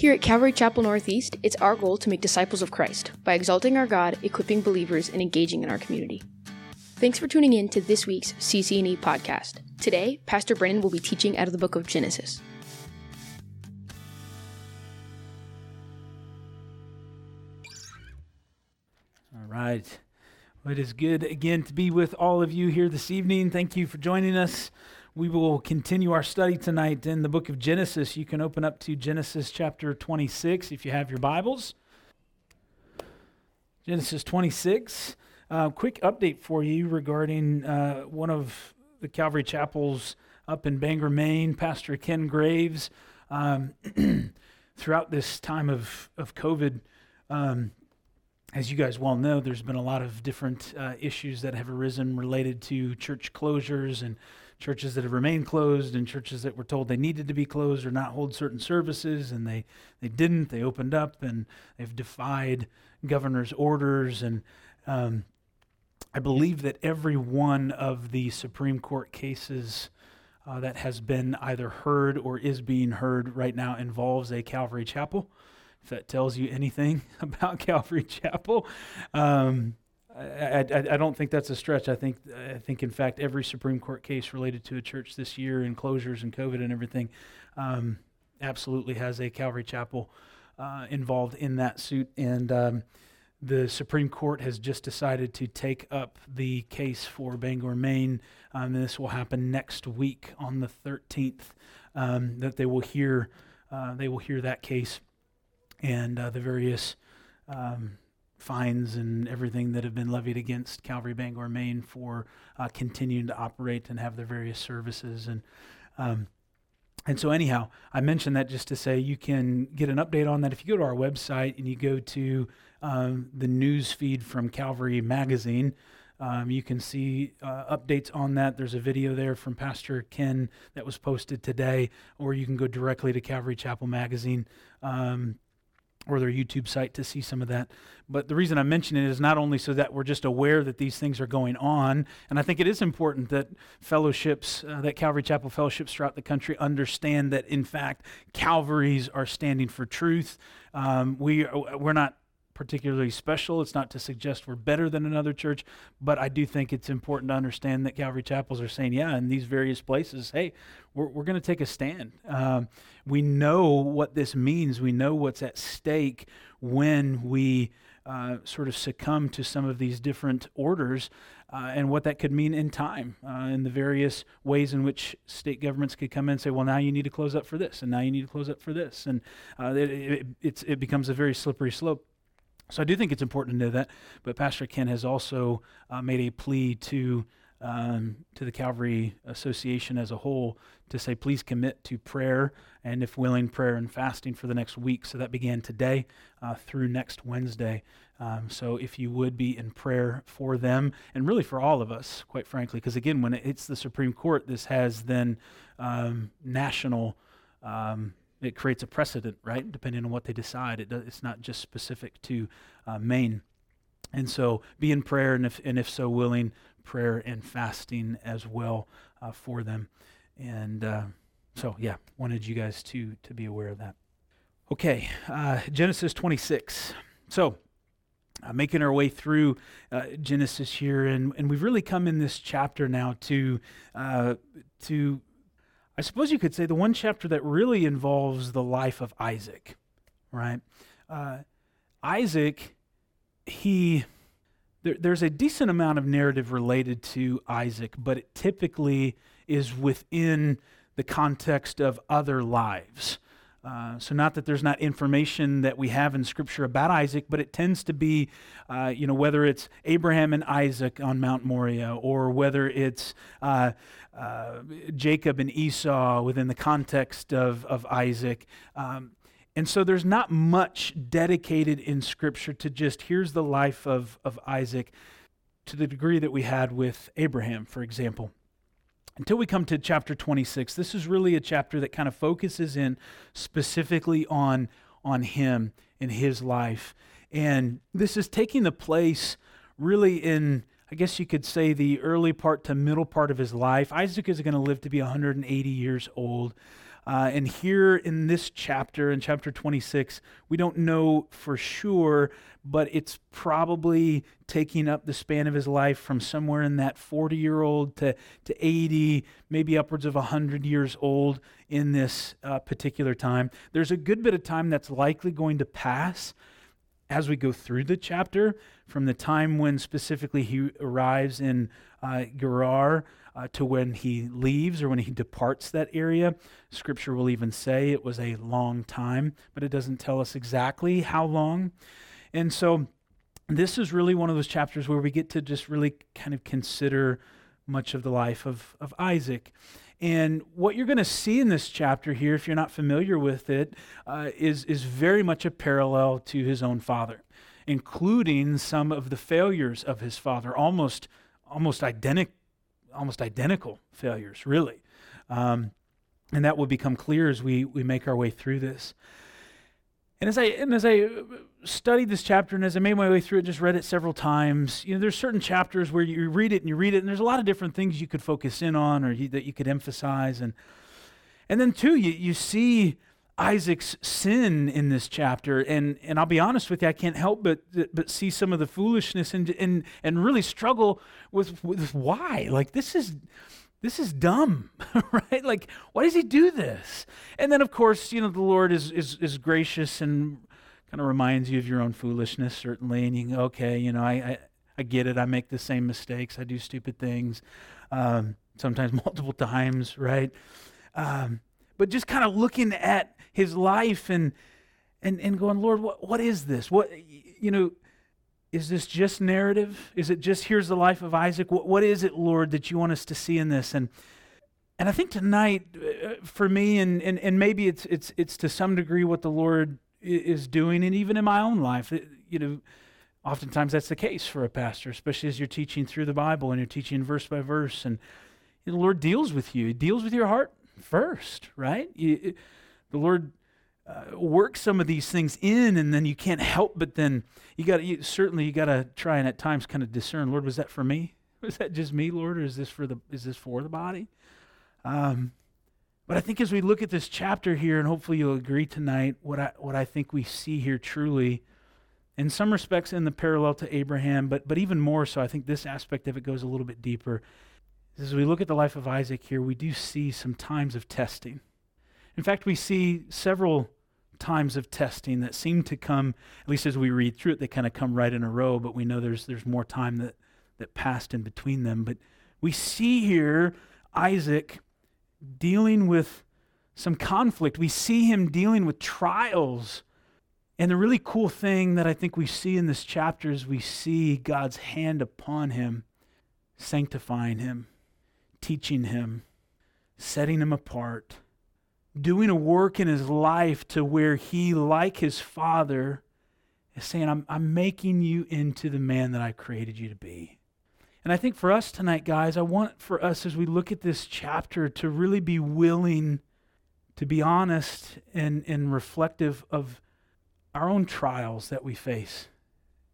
Here at Calvary Chapel Northeast, it's our goal to make disciples of Christ by exalting our God, equipping believers, and engaging in our community. Thanks for tuning in to this week's CCNE podcast. Today, Pastor Brennan will be teaching out of the book of Genesis. All right. Well, it is good again to be with all of you here this evening. Thank you for joining us. We will continue our study tonight in the book of Genesis. You can open up to Genesis chapter 26 if you have your Bibles. Genesis 26. Uh, quick update for you regarding uh, one of the Calvary chapels up in Bangor, Maine, Pastor Ken Graves. Um, throughout this time of, of COVID, um, as you guys well know, there's been a lot of different uh, issues that have arisen related to church closures and churches that have remained closed and churches that were told they needed to be closed or not hold certain services and they, they didn't. They opened up and they've defied governor's orders. And um, I believe that every one of the Supreme Court cases uh, that has been either heard or is being heard right now involves a Calvary Chapel. If that tells you anything about Calvary Chapel, um, I, I, I, don't think that's a stretch. I think, I think, in fact, every Supreme Court case related to a church this year and closures and COVID and everything um, absolutely has a Calvary Chapel uh, involved in that suit. And um, the Supreme Court has just decided to take up the case for Bangor, Maine. Um, this will happen next week on the 13th. Um, that they will hear, uh, they will hear that case and uh, the various um, fines and everything that have been levied against Calvary Bangor, Maine for uh, continuing to operate and have their various services. And um, and so, anyhow, I mentioned that just to say you can get an update on that if you go to our website and you go to um, the news feed from Calvary Magazine. Um, you can see uh, updates on that. There's a video there from Pastor Ken that was posted today, or you can go directly to Calvary Chapel Magazine um, or their YouTube site to see some of that. But the reason I mention it is not only so that we're just aware that these things are going on, and I think it is important that fellowships, uh, that Calvary Chapel fellowships throughout the country understand that in fact Calvaries are standing for truth. Um, we we're not particularly special. It's not to suggest we're better than another church, but I do think it's important to understand that Calvary Chapels are saying, yeah, in these various places, hey, we're, we're going to take a stand. Um, we know what this means, we know what's at stake when we. Uh, sort of succumb to some of these different orders uh, and what that could mean in time uh, in the various ways in which state governments could come in and say, well, now you need to close up for this, and now you need to close up for this. And uh, it, it, it becomes a very slippery slope. So I do think it's important to know that. But Pastor Ken has also uh, made a plea to um, to the Calvary Association as a whole to say, please commit to prayer and, if willing, prayer and fasting for the next week. So that began today uh, through next Wednesday. Um, so if you would be in prayer for them and really for all of us, quite frankly, because again, when it hits the Supreme Court, this has then um, national um, it creates a precedent, right? Depending on what they decide, it does, it's not just specific to uh, Maine. And so, be in prayer, and if and if so willing, prayer and fasting as well uh, for them. And uh, so, yeah, wanted you guys to to be aware of that. Okay, uh, Genesis 26. So, uh, making our way through uh, Genesis here, and, and we've really come in this chapter now to uh, to I suppose you could say the one chapter that really involves the life of Isaac, right? Uh, Isaac, he, there, there's a decent amount of narrative related to Isaac, but it typically is within the context of other lives. Uh, so, not that there's not information that we have in Scripture about Isaac, but it tends to be, uh, you know, whether it's Abraham and Isaac on Mount Moriah, or whether it's uh, uh Jacob and Esau within the context of, of Isaac. Um, and so, there's not much dedicated in Scripture to just here's the life of, of Isaac to the degree that we had with Abraham, for example until we come to chapter 26 this is really a chapter that kind of focuses in specifically on on him and his life. And this is taking the place really in i guess you could say the early part to middle part of his life. Isaac is going to live to be 180 years old Uh, and here in this chapter, in chapter 26, we don't know for sure, but it's probably taking up the span of his life from somewhere in that 40 year old to, to 80, maybe upwards of 100 years old in this uh, particular time. There's a good bit of time that's likely going to pass as we go through the chapter, from the time when specifically he arrives in uh, Gerar uh, to when he leaves or when he departs that area. Scripture will even say it was a long time, but it doesn't tell us exactly how long. And so this is really one of those chapters where we get to just really kind of consider much of the life of, of Isaac. And what you're going to see in this chapter here, if you're not familiar with it, uh, is is very much a parallel to his own father, including some of the failures of his father, almost almost identical, almost identical failures, really. Um, and that will become clear as we we make our way through this. And as I and as I studied this chapter and as I made my way through it, just read it several times. You know, there's certain chapters where you read it and you read it, and there's a lot of different things you could focus in on or you, that you could emphasize, and and then too, you you see Isaac's sin in this chapter, and and I'll be honest with you, I can't help but but see some of the foolishness and and and really struggle with with why. Like this is this is dumb, right? Like, why does he do this? And then, of course, you know, the Lord is, is, is gracious and kind of reminds you of your own foolishness, certainly. And you okay, you know, I, I, I get it. I make the same mistakes. I do stupid things, um, sometimes multiple times, right? Um, but just kind of looking at his life and, and, and going, Lord, what, what is this? What, you know, is this just narrative? Is it just here's the life of Isaac? What, what is it, Lord, that you want us to see in this? And and I think tonight, uh, for me, and, and, and maybe it's, it's, it's to some degree what the Lord is doing, and even in my own life, you know, oftentimes that's the case for a pastor, especially as you're teaching through the Bible and you're teaching verse by verse, and the Lord deals with you. He deals with your heart first, right? You, the Lord uh, work some of these things in, and then you can't help but then you got you, certainly you got to try and at times kind of discern. Lord, was that for me? Was that just me, Lord, or is this for the is this for the body? Um, but I think as we look at this chapter here, and hopefully you'll agree tonight, what I what I think we see here truly, in some respects, in the parallel to Abraham, but but even more so, I think this aspect of it goes a little bit deeper. As we look at the life of Isaac here, we do see some times of testing. In fact, we see several times of testing that seem to come, at least as we read through it, they kind of come right in a row, but we know there's, there's more time that, that passed in between them. But we see here Isaac dealing with some conflict. We see him dealing with trials. And the really cool thing that I think we see in this chapter is we see God's hand upon him, sanctifying him, teaching him, setting him apart doing a work in his life to where he, like his father, is saying, I'm, I'm making you into the man that I created you to be. And I think for us tonight, guys, I want for us as we look at this chapter to really be willing to be honest and, and reflective of our own trials that we face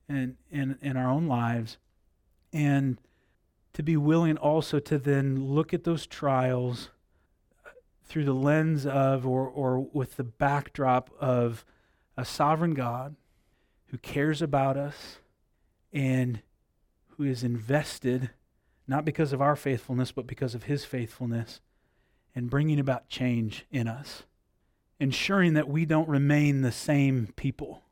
in, in, in our own lives. And to be willing also to then look at those trials through the lens of or, or with the backdrop of a sovereign God who cares about us and who is invested, not because of our faithfulness, but because of his faithfulness, in bringing about change in us, ensuring that we don't remain the same people,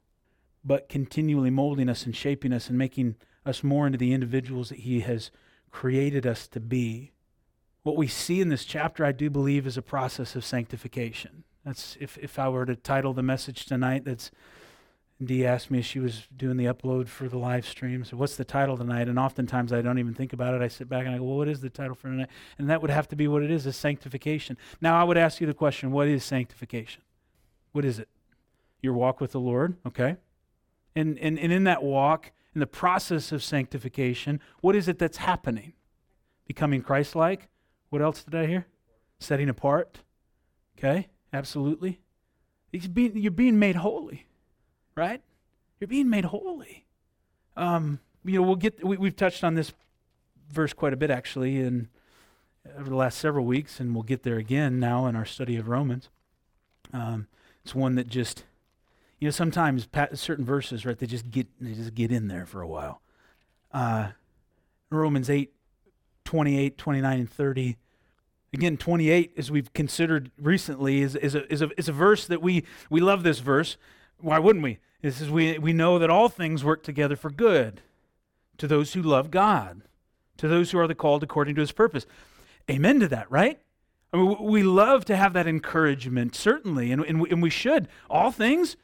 but continually molding us and shaping us and making us more into the individuals that he has created us to be what we see in this chapter, I do believe, is a process of sanctification. That's if, if I were to title the message tonight, that's Dee asked me as she was doing the upload for the live stream, so what's the title tonight? And oftentimes I don't even think about it. I sit back and I go, well, what is the title for tonight? And that would have to be what it is, is sanctification. Now I would ask you the question, what is sanctification? What is it? Your walk with the Lord, okay? And, and, and in that walk, in the process of sanctification, what is it that's happening? Becoming Christ like? What else did I hear? Setting apart. Okay, absolutely. Being, you're being made holy, right? You're being made holy. Um, you know, we'll get. We, we've touched on this verse quite a bit actually, and over the last several weeks, and we'll get there again now in our study of Romans. Um, it's one that just, you know, sometimes certain verses, right? They just get they just get in there for a while. Uh, Romans 8, 28, 29, and 30. Again, 28, as we've considered recently, is, is, a, is, a, is a verse that we, we love this verse. Why wouldn't we? This is we, we know that all things work together for good to those who love God, to those who are the called according to his purpose. Amen to that, right? I mean, we love to have that encouragement, certainly, and, and, we, and we should. All things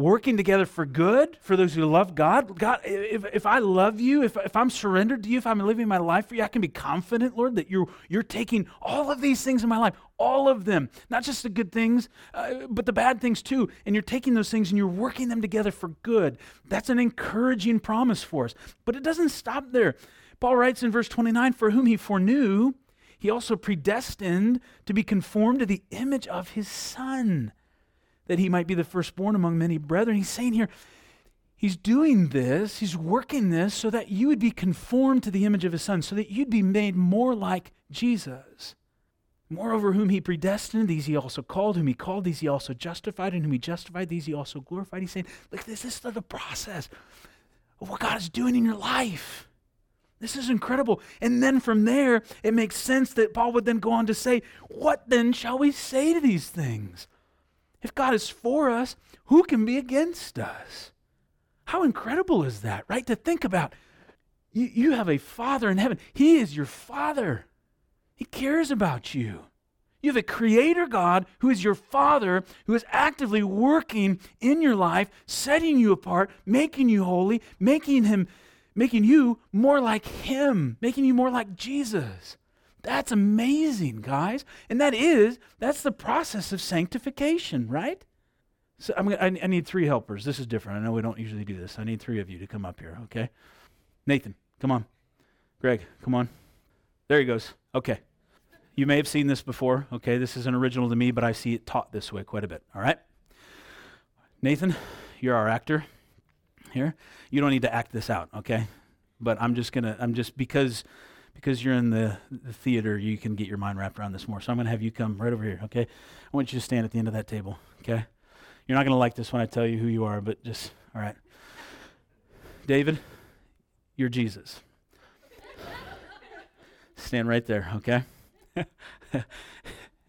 working together for good for those who love God. God, if, if I love you, if, if I'm surrendered to you, if I'm living my life for you, I can be confident, Lord, that you're, you're taking all of these things in my life, all of them, not just the good things, uh, but the bad things too. And you're taking those things and you're working them together for good. That's an encouraging promise for us. But it doesn't stop there. Paul writes in verse 29 For whom he foreknew, he also predestined to be conformed to the image of his Son that he might be the firstborn among many brethren. He's saying here, he's doing this, he's working this so that you would be conformed to the image of his son, so that you'd be made more like Jesus. Moreover, whom he predestined, these he also called. Whom he called, these he also justified. And whom he justified, these he also glorified. He's saying, look, this, this is the process of what God is doing in your life. This is incredible. And then from there, it makes sense that Paul would then go on to say, What then shall we say to these things? If God is for us, who can be against us? How incredible is that, right? To think about. You, you have a Father in heaven, He is your Father. He cares about you. You have a creator God who is your father, who is actively working in your life, setting you apart, making you holy, making him making you more like him, making you more like Jesus. That's amazing, guys. And that is, that's the process of sanctification, right? So I'm I, I need three helpers. This is different. I know we don't usually do this. I need three of you to come up here, okay? Nathan, come on. Greg, come on. There he goes. Okay. You may have seen this before, okay? This isn't original to me, but I see it taught this way quite a bit, all right? Nathan, you're our actor here. You don't need to act this out, okay? But I'm just going to, I'm just, because because you're in the, the theater, you can get your mind wrapped around this more. So I'm going to have you come right over here, okay? I want you to stand at the end of that table, okay? You're not going to like this when I tell you who you are, but just, all right. David, you're Jesus. stand right there, okay?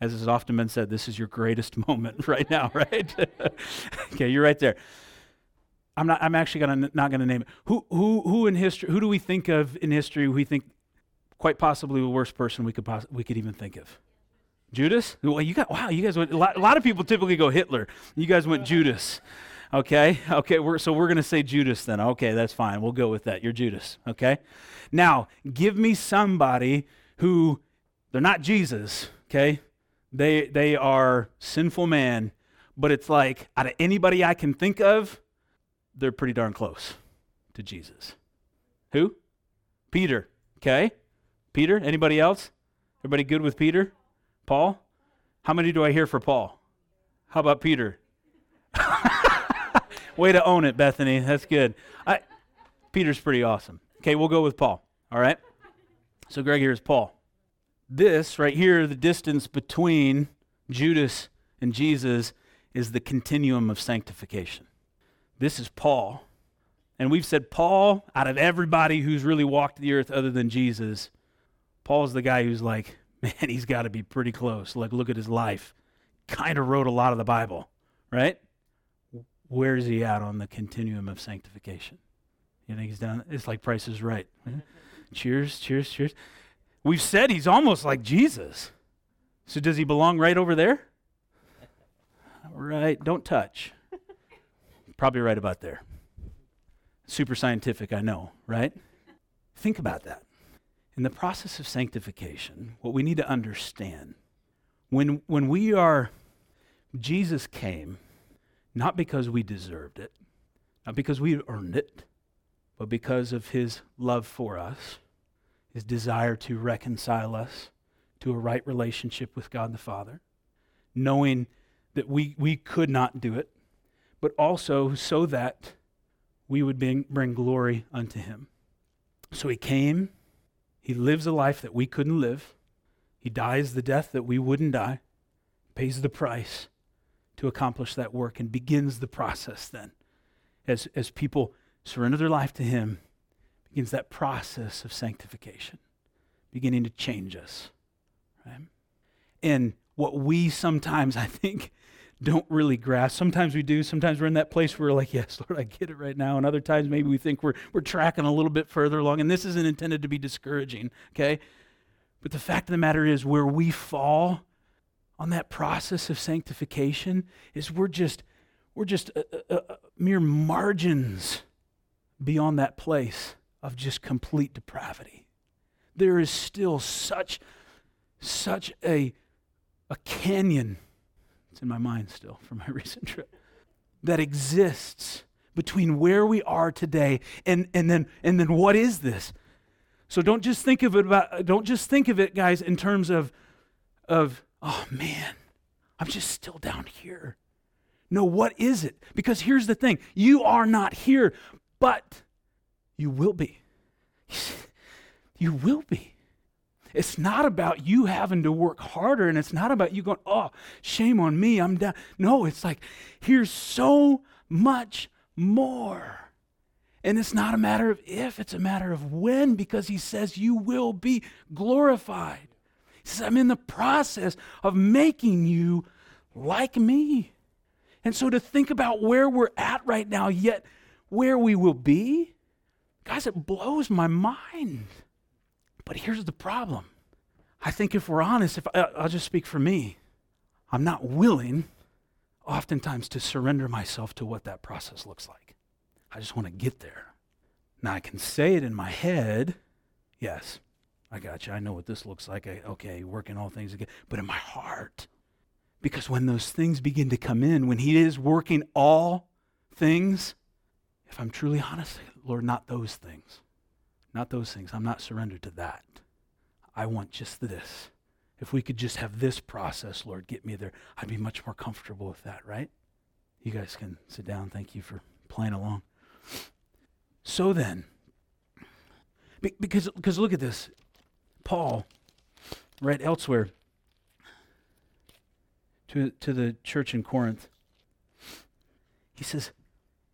As has often been said, this is your greatest moment right now, right? okay, you're right there. I'm not. I'm actually gonna not gonna name it. Who who who in history? Who do we think of in history? We think quite possibly the worst person we could poss- we could even think of. Judas? Well, you got wow. You guys went. A lot, a lot of people typically go Hitler. You guys went Judas. Okay. Okay. We're, so we're going to say Judas then. Okay, that's fine. We'll go with that. You're Judas. Okay. Now, give me somebody who they're not Jesus. Okay. They they are sinful man, but it's like out of anybody I can think of, they're pretty darn close to Jesus. Who? Peter. Okay. Peter? Anybody else? Everybody good with Peter? Paul? How many do I hear for Paul? How about Peter? Way to own it, Bethany. That's good. I, Peter's pretty awesome. Okay, we'll go with Paul. All right? So, Greg, here's Paul. This right here, the distance between Judas and Jesus, is the continuum of sanctification. This is Paul. And we've said Paul, out of everybody who's really walked the earth other than Jesus, Paul's the guy who's like, man, he's got to be pretty close. Like, look at his life. Kind of wrote a lot of the Bible, right? Where is he at on the continuum of sanctification? You think he's down? It's like Price is right. cheers, cheers, cheers. We've said he's almost like Jesus. So does he belong right over there? Right, don't touch. Probably right about there. Super scientific, I know, right? Think about that. In the process of sanctification, what we need to understand when, when we are, Jesus came not because we deserved it, not because we earned it, but because of his love for us, his desire to reconcile us to a right relationship with God the Father, knowing that we, we could not do it, but also so that we would bring, bring glory unto him. So he came he lives a life that we couldn't live. He dies the death that we wouldn't die, pays the price to accomplish that work, and begins the process then. As, as people surrender their life to Him, begins that process of sanctification, beginning to change us. Right? And what we sometimes, I think, don't really grasp. Sometimes we do. Sometimes we're in that place where we're like, yes, Lord, I get it right now. And other times maybe we think we're, we're tracking a little bit further along. And this isn't intended to be discouraging, okay? But the fact of the matter is, where we fall on that process of sanctification is we're just, we're just uh, uh, uh, mere margins beyond that place of just complete depravity. There is still such, such a, a canyon in my mind still from my recent trip. That exists between where we are today and, and then and then what is this? So don't just think of it about don't just think of it, guys, in terms of of, oh man, I'm just still down here. No, what is it? Because here's the thing you are not here, but you will be. You will be. It's not about you having to work harder and it's not about you going, oh, shame on me, I'm down. No, it's like, here's so much more. And it's not a matter of if, it's a matter of when, because he says you will be glorified. He says, I'm in the process of making you like me. And so to think about where we're at right now, yet where we will be, guys, it blows my mind. But here's the problem. I think if we're honest, if I, I'll just speak for me, I'm not willing oftentimes to surrender myself to what that process looks like. I just want to get there. Now I can say it in my head, yes, I got you. I know what this looks like. I, okay, working all things again. But in my heart, because when those things begin to come in, when He is working all things, if I'm truly honest, Lord, not those things. Not those things. I'm not surrendered to that. I want just this. If we could just have this process, Lord, get me there, I'd be much more comfortable with that, right? You guys can sit down. Thank you for playing along. So then, because, because look at this. Paul, right elsewhere, to, to the church in Corinth, he says,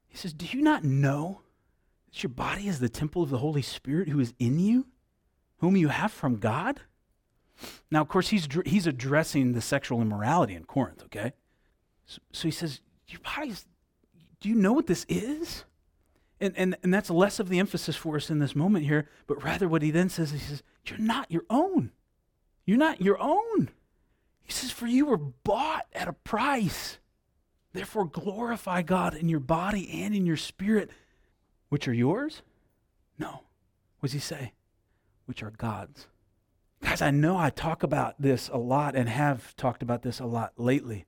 he says, Do you not know that your body is the temple of the Holy Spirit who is in you, whom you have from God? Now, of course, he's, he's addressing the sexual immorality in Corinth, okay? So, so he says, Your body's, do you know what this is? And, and, and that's less of the emphasis for us in this moment here, but rather what he then says, he says, You're not your own. You're not your own. He says, For you were bought at a price. Therefore, glorify God in your body and in your spirit which are yours? No. What does he say? Which are God's. Guys, I know I talk about this a lot and have talked about this a lot lately.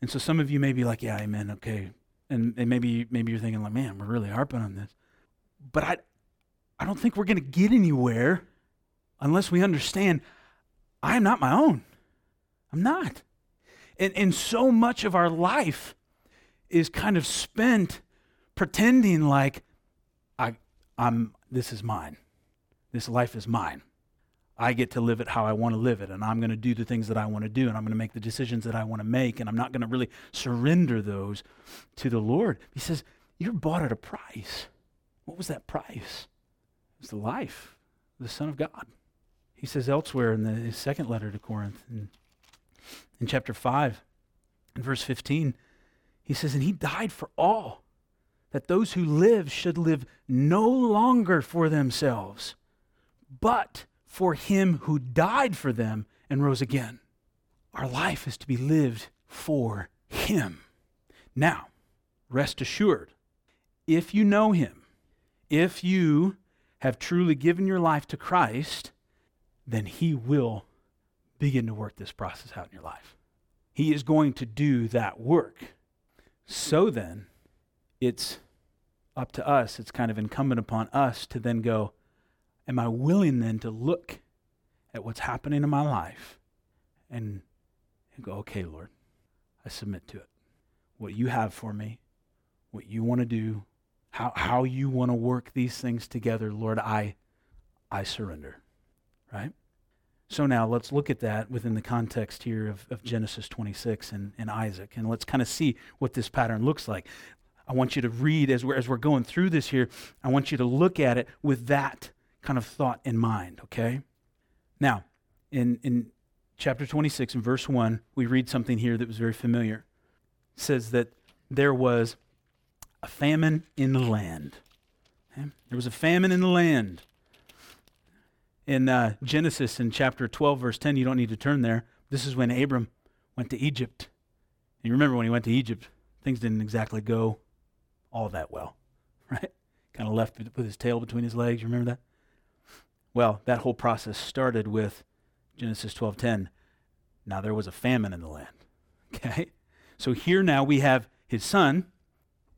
And so some of you may be like, yeah, amen, okay. And, and maybe maybe you're thinking like, man, we're really harping on this. But I I don't think we're gonna get anywhere unless we understand I am not my own. I'm not. And and so much of our life is kind of spent pretending like I'm, this is mine. This life is mine. I get to live it how I want to live it, and I'm going to do the things that I want to do, and I'm going to make the decisions that I want to make, and I'm not going to really surrender those to the Lord. He says, You're bought at a price. What was that price? It was the life the Son of God. He says elsewhere in the, his second letter to Corinth, in, in chapter 5, in verse 15, he says, And he died for all that those who live should live no longer for themselves, but for him who died for them and rose again. Our life is to be lived for him. Now, rest assured, if you know him, if you have truly given your life to Christ, then he will begin to work this process out in your life. He is going to do that work. So then, it's up to us. It's kind of incumbent upon us to then go, Am I willing then to look at what's happening in my life and, and go, Okay, Lord, I submit to it. What you have for me, what you want to do, how, how you want to work these things together, Lord, I, I surrender. Right? So now let's look at that within the context here of, of Genesis 26 and, and Isaac, and let's kind of see what this pattern looks like. I want you to read as we're, as we're going through this here, I want you to look at it with that kind of thought in mind, okay? Now, in, in chapter 26 and verse 1, we read something here that was very familiar. It says that there was a famine in the land. Okay? There was a famine in the land in uh, Genesis in chapter 12, verse 10. You don't need to turn there. This is when Abram went to Egypt. And you remember when he went to Egypt, things didn't exactly go all that well, right? Kind of left with his tail between his legs. You remember that? Well, that whole process started with Genesis 12:10. Now there was a famine in the land. Okay? So here now we have his son.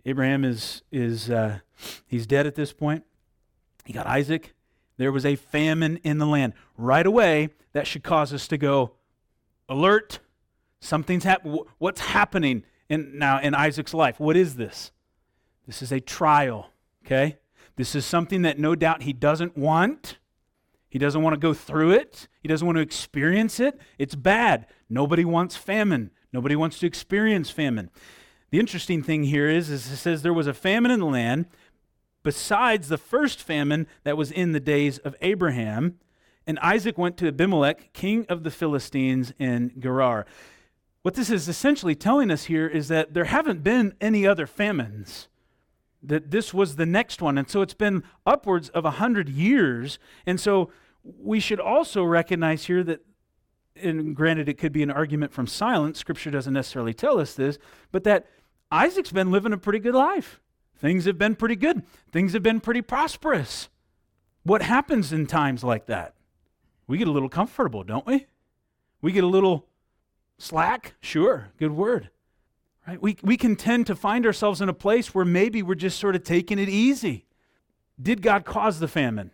Abraham is is uh, he's dead at this point. He got Isaac there was a famine in the land. Right away, that should cause us to go, alert, something's happening. What's happening in, now in Isaac's life? What is this? This is a trial, okay? This is something that no doubt he doesn't want. He doesn't want to go through it. He doesn't want to experience it. It's bad. Nobody wants famine. Nobody wants to experience famine. The interesting thing here is, is it says there was a famine in the land, besides the first famine that was in the days of Abraham. And Isaac went to Abimelech, king of the Philistines in Gerar. What this is essentially telling us here is that there haven't been any other famines, that this was the next one. And so it's been upwards of a hundred years. And so we should also recognize here that, and granted, it could be an argument from silence, scripture doesn't necessarily tell us this, but that Isaac's been living a pretty good life. Things have been pretty good. Things have been pretty prosperous. What happens in times like that? We get a little comfortable, don't we? We get a little slack. Sure, good word. Right? We, we can tend to find ourselves in a place where maybe we're just sort of taking it easy. Did God cause the famine?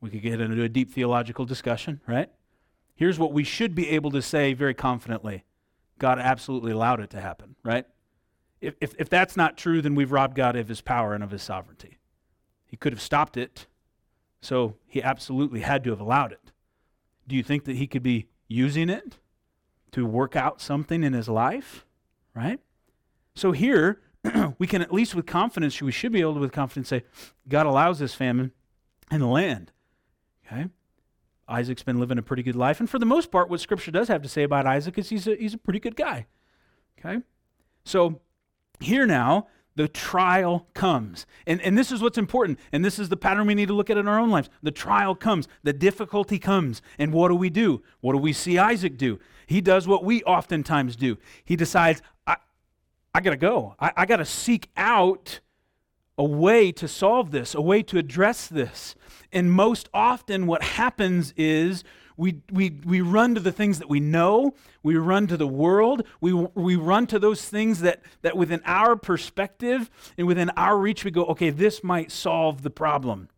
We could get into a deep theological discussion, right? Here's what we should be able to say very confidently God absolutely allowed it to happen, right? If, if, if that's not true, then we've robbed God of his power and of his sovereignty. He could have stopped it, so he absolutely had to have allowed it. Do you think that he could be using it to work out something in his life? Right? So here, we can at least with confidence, we should be able to with confidence say, God allows this famine in the land. Okay? Isaac's been living a pretty good life. And for the most part, what Scripture does have to say about Isaac is he's a, he's a pretty good guy. Okay? So here now, the trial comes. And, and this is what's important. And this is the pattern we need to look at in our own lives. The trial comes, the difficulty comes. And what do we do? What do we see Isaac do? He does what we oftentimes do. He decides, I, I got to go. I, I got to seek out a way to solve this, a way to address this. And most often, what happens is we, we, we run to the things that we know. We run to the world. We, we run to those things that, that within our perspective and within our reach, we go, okay, this might solve the problem.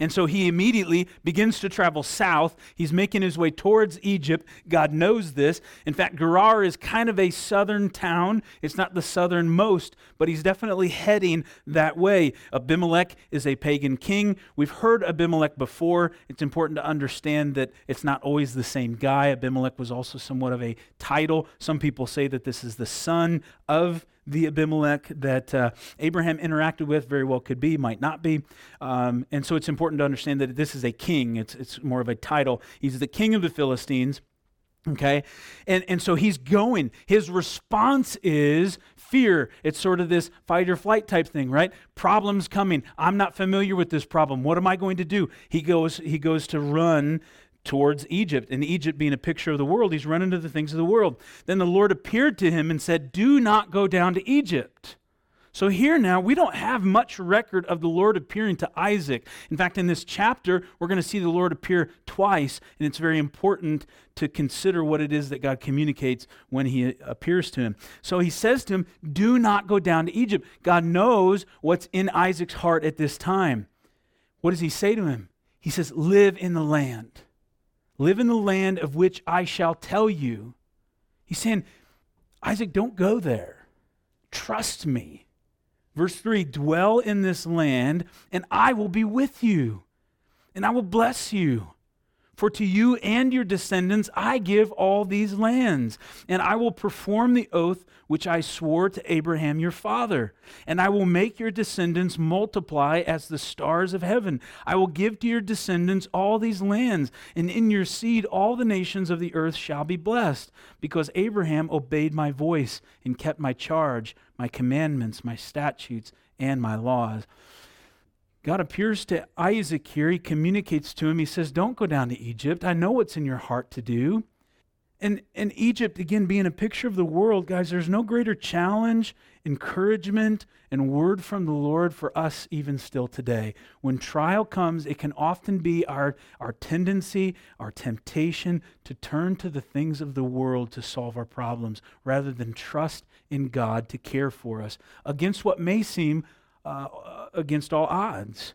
And so he immediately begins to travel south. He's making his way towards Egypt. God knows this. In fact, Gerar is kind of a southern town. It's not the southernmost, but he's definitely heading that way. Abimelech is a pagan king. We've heard Abimelech before. It's important to understand that it's not always the same guy. Abimelech was also somewhat of a title. Some people say that this is the son of the Abimelech that uh, Abraham interacted with very well could be, might not be. Um, and so it's important to understand that this is a king, it's, it's more of a title. He's the king of the Philistines. Okay? And, and so he's going. His response is fear. It's sort of this fight or flight type thing, right? Problems coming. I'm not familiar with this problem. What am I going to do? He goes, he goes to run towards Egypt. And Egypt being a picture of the world, he's running to the things of the world. Then the Lord appeared to him and said, Do not go down to Egypt. So here now, we don't have much record of the Lord appearing to Isaac. In fact, in this chapter, we're going to see the Lord appear twice, and it's very important to consider what it is that God communicates when he appears to him. So he says to him, Do not go down to Egypt. God knows what's in Isaac's heart at this time. What does he say to him? He says, Live in the land. Live in the land of which I shall tell you. He's saying, Isaac, don't go there. Trust me. Verse 3 Dwell in this land, and I will be with you, and I will bless you. For to you and your descendants I give all these lands, and I will perform the oath which I swore to Abraham your father. And I will make your descendants multiply as the stars of heaven. I will give to your descendants all these lands, and in your seed all the nations of the earth shall be blessed, because Abraham obeyed my voice and kept my charge, my commandments, my statutes, and my laws. God appears to Isaac here. He communicates to him. He says, Don't go down to Egypt. I know what's in your heart to do. And, and Egypt, again, being a picture of the world, guys, there's no greater challenge, encouragement, and word from the Lord for us even still today. When trial comes, it can often be our, our tendency, our temptation to turn to the things of the world to solve our problems rather than trust in God to care for us against what may seem uh, against all odds.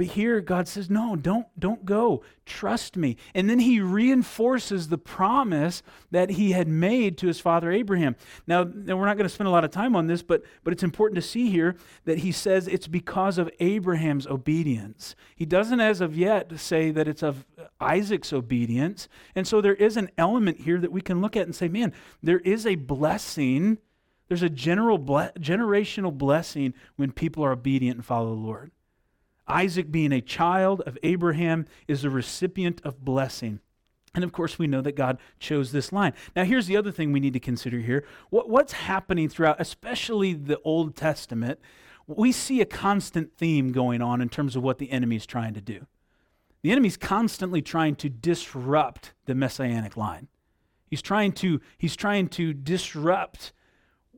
But here God says, "No, don't don't go. Trust me." And then he reinforces the promise that he had made to his father Abraham. Now, we're not going to spend a lot of time on this, but but it's important to see here that he says it's because of Abraham's obedience. He doesn't as of yet say that it's of Isaac's obedience. And so there is an element here that we can look at and say, "Man, there is a blessing there's a general ble- generational blessing when people are obedient and follow the Lord. Isaac, being a child of Abraham, is a recipient of blessing. And of course, we know that God chose this line. Now, here's the other thing we need to consider here. What, what's happening throughout, especially the Old Testament, we see a constant theme going on in terms of what the enemy is trying to do. The enemy's constantly trying to disrupt the messianic line. He's trying to, he's trying to disrupt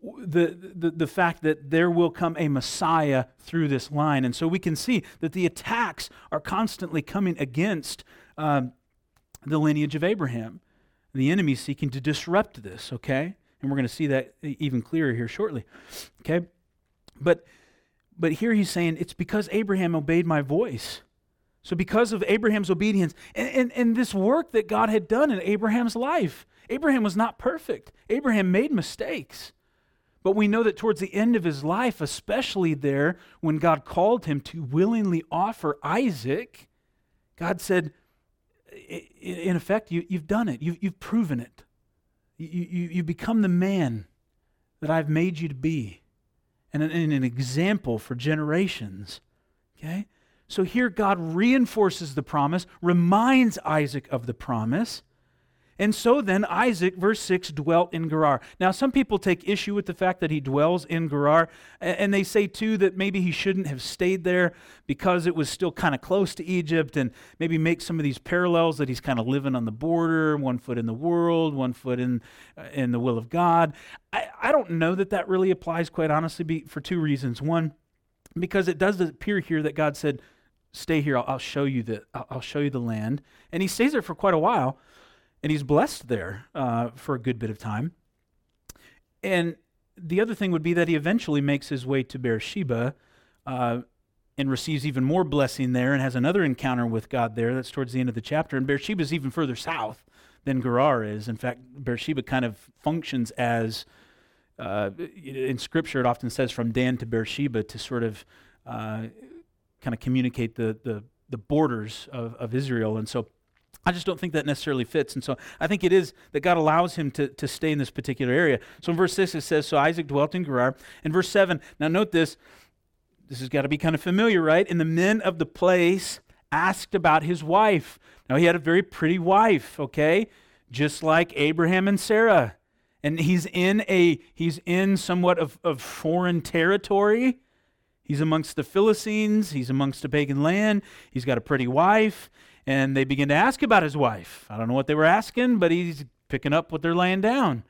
the, the, the fact that there will come a Messiah through this line. And so we can see that the attacks are constantly coming against um, the lineage of Abraham. The enemy seeking to disrupt this, okay? And we're going to see that even clearer here shortly, okay? But, but here he's saying it's because Abraham obeyed my voice. So, because of Abraham's obedience and, and, and this work that God had done in Abraham's life, Abraham was not perfect. Abraham made mistakes. But we know that towards the end of his life, especially there when God called him to willingly offer Isaac, God said, in effect, you, have done it. You, have proven it. You, you, you become the man that I've made you to be and an, and an example for generations. Okay? So here God reinforces the promise, reminds Isaac of the promise. And so then Isaac, verse 6, dwelt in Gerar. Now, some people take issue with the fact that he dwells in Gerar, and they say too that maybe he shouldn't have stayed there because it was still kind of close to Egypt, and maybe make some of these parallels that he's kind of living on the border, one foot in the world, one foot in, uh, in the will of God. I, I don't know that that really applies, quite honestly, for two reasons. One, because it does appear here that God said, Stay here, I'll, I'll show you the I'll show you the land. And he stays there for quite a while and he's blessed there uh, for a good bit of time. And the other thing would be that he eventually makes his way to Beersheba uh, and receives even more blessing there and has another encounter with God there. That's towards the end of the chapter. And Beersheba is even further south than Gerar is. In fact, Beersheba kind of functions as, uh, in Scripture, it often says from Dan to Beersheba to sort of uh, kind of communicate the, the, the borders of, of Israel. And so I just don't think that necessarily fits. And so I think it is that God allows him to, to stay in this particular area. So in verse 6, it says, So Isaac dwelt in Gerar. In verse 7, now note this. This has got to be kind of familiar, right? And the men of the place asked about his wife. Now he had a very pretty wife, okay? Just like Abraham and Sarah. And he's in a he's in somewhat of, of foreign territory. He's amongst the Philistines, he's amongst a pagan land, he's got a pretty wife and they begin to ask about his wife. I don't know what they were asking, but he's picking up what they're laying down.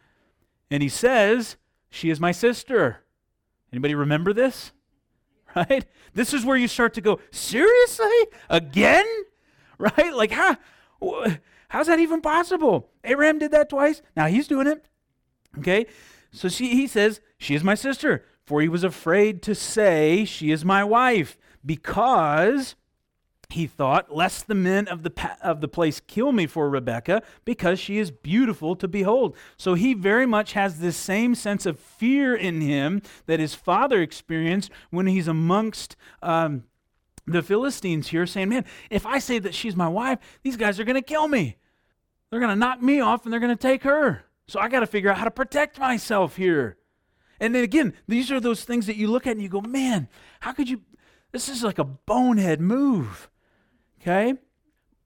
And he says, She is my sister. Anybody remember this? Right? This is where you start to go, Seriously? Again? Right? Like, how, how's that even possible? Abraham did that twice. Now he's doing it. Okay? So she, he says, She is my sister. For he was afraid to say, She is my wife, because he thought, lest the men of the, of the place kill me for Rebekah, because she is beautiful to behold. So he very much has this same sense of fear in him that his father experienced when he's amongst um, the Philistines here saying, Man, if I say that she's my wife, these guys are going to kill me. They're going to knock me off and they're going to take her. So I got to figure out how to protect myself here. And then again, these are those things that you look at and you go, Man, how could you? This is like a bonehead move. Okay?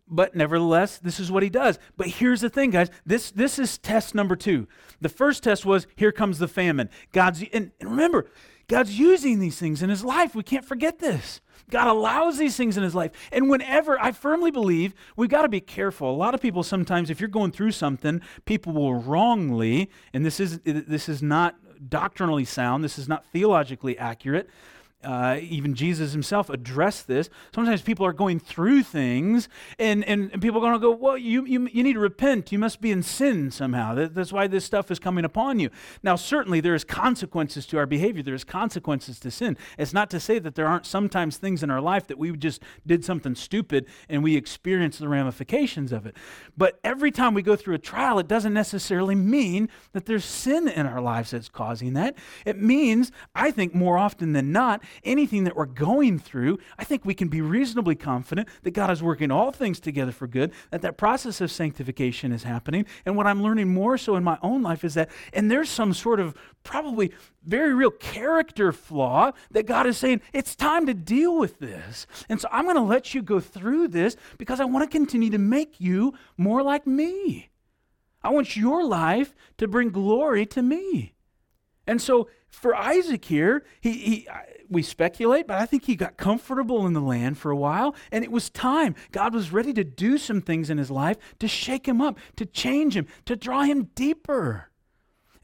But nevertheless, this is what he does. But here's the thing, guys. This this is test number two. The first test was here comes the famine. God's and, and remember, God's using these things in his life. We can't forget this. God allows these things in his life. And whenever, I firmly believe, we've got to be careful. A lot of people sometimes, if you're going through something, people will wrongly, and this is, this is not doctrinally sound, this is not theologically accurate, uh, even Jesus himself addressed this. Sometimes people are going through things, and, and, and people are going to go, Well, you, you, you need to repent. You must be in sin somehow. That, that's why this stuff is coming upon you. Now, certainly there is consequences to our behavior, there is consequences to sin. It's not to say that there aren't sometimes things in our life that we just did something stupid and we experience the ramifications of it. But every time we go through a trial, it doesn't necessarily mean that there's sin in our lives that's causing that. It means, I think more often than not, anything that we're going through, I think we can be reasonably confident that God is working all things together for good, that that process of sanctification is happening. And what I'm learning more so in my own life is that, and there's some sort of probably very real character flaw that God is saying, it's time to deal with this. And so I'm going to let you go through this because I want to continue to make you more like me. I want your life to bring glory to me. And so for Isaac here, he, he we speculate, but I think he got comfortable in the land for a while, and it was time. God was ready to do some things in his life to shake him up, to change him, to draw him deeper.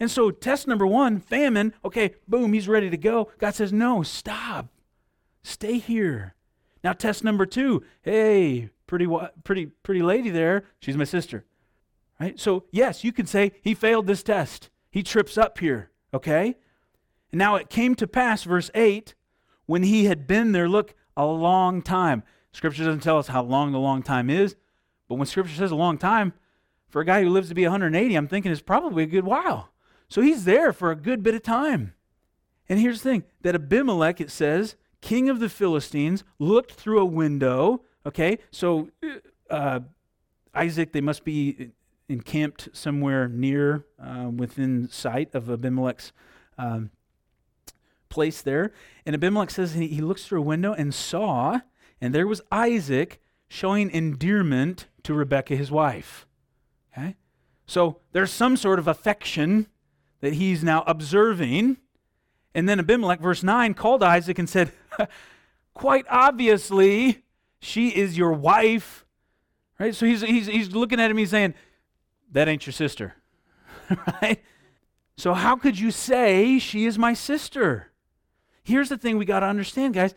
And so, test number one, famine, okay, boom, he's ready to go. God says, No, stop. Stay here. Now, test number two, hey, pretty, pretty, pretty lady there, she's my sister. Right? So, yes, you could say he failed this test. He trips up here, okay? And now it came to pass, verse 8, when he had been there, look, a long time. Scripture doesn't tell us how long the long time is, but when Scripture says a long time, for a guy who lives to be 180, I'm thinking it's probably a good while. So he's there for a good bit of time. And here's the thing that Abimelech, it says, king of the Philistines, looked through a window. Okay, so uh, Isaac, they must be encamped somewhere near uh, within sight of Abimelech's um, place there. And Abimelech says he, looks through a window and saw, and there was Isaac showing endearment to Rebekah, his wife. Okay? So there's some sort of affection that he's now observing. And then Abimelech, verse 9, called Isaac and said, Quite obviously, she is your wife. Right? So he's, he's, he's looking at him, he's saying, That ain't your sister. right? So how could you say she is my sister? Here's the thing we got to understand, guys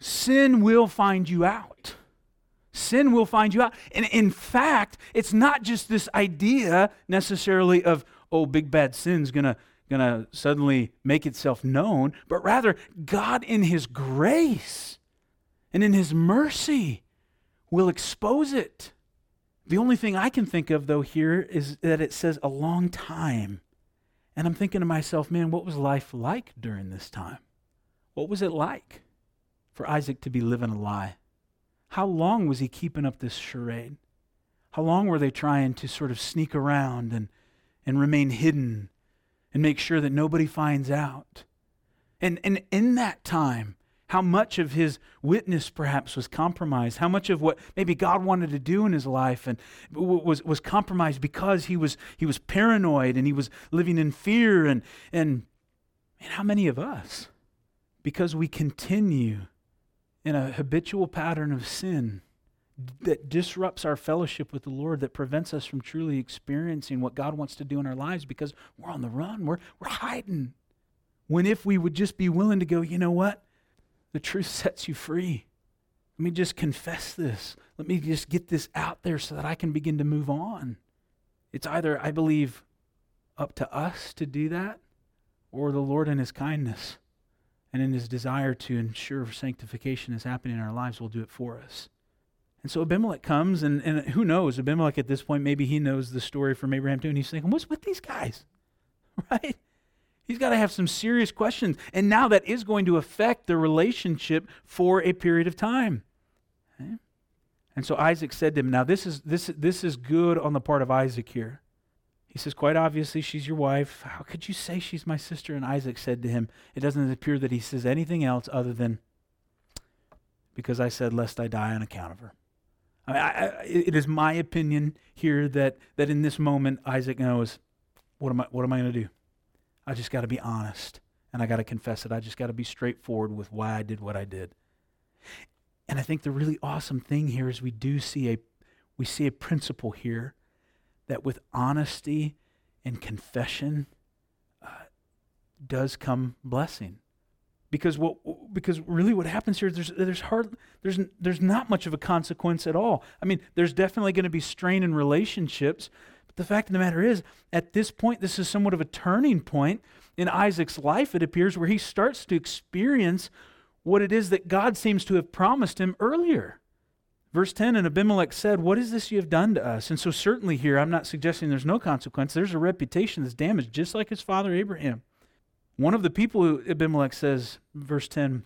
sin will find you out. Sin will find you out. And in fact, it's not just this idea necessarily of, oh, big bad sin's going to going to suddenly make itself known, but rather God in his grace and in his mercy will expose it. The only thing I can think of though here is that it says a long time. And I'm thinking to myself, man, what was life like during this time? What was it like for Isaac to be living a lie? How long was he keeping up this charade? How long were they trying to sort of sneak around and, and remain hidden and make sure that nobody finds out? And, and in that time, how much of his witness perhaps was compromised, how much of what maybe God wanted to do in his life and was, was compromised because he was, he was paranoid and he was living in fear. And, and, and how many of us because we continue in a habitual pattern of sin that disrupts our fellowship with the Lord, that prevents us from truly experiencing what God wants to do in our lives because we're on the run, we're, we're hiding. When if we would just be willing to go, you know what? The truth sets you free. Let me just confess this. Let me just get this out there so that I can begin to move on. It's either, I believe, up to us to do that or the Lord in His kindness and in his desire to ensure sanctification is happening in our lives, will do it for us. And so Abimelech comes, and, and who knows? Abimelech at this point, maybe he knows the story from Abraham too, and he's thinking, what's with these guys? Right? He's got to have some serious questions. And now that is going to affect the relationship for a period of time. Okay? And so Isaac said to him, Now this is, this, this is good on the part of Isaac here. He says, Quite obviously, she's your wife. How could you say she's my sister? And Isaac said to him, It doesn't appear that he says anything else other than, Because I said, Lest I die on account of her. I, mean, I, it is my opinion here that, that in this moment, Isaac knows, What am I, what am I going to do? I just got to be honest and I got to confess it. I just got to be straightforward with why I did what I did. And I think the really awesome thing here is we do see a we see a principle here that with honesty and confession uh, does come blessing. Because what because really what happens here there's there's hard there's there's not much of a consequence at all. I mean, there's definitely going to be strain in relationships, the fact of the matter is, at this point, this is somewhat of a turning point in Isaac's life, it appears, where he starts to experience what it is that God seems to have promised him earlier. Verse 10 And Abimelech said, What is this you have done to us? And so, certainly here, I'm not suggesting there's no consequence. There's a reputation that's damaged, just like his father Abraham. One of the people who Abimelech says, verse 10,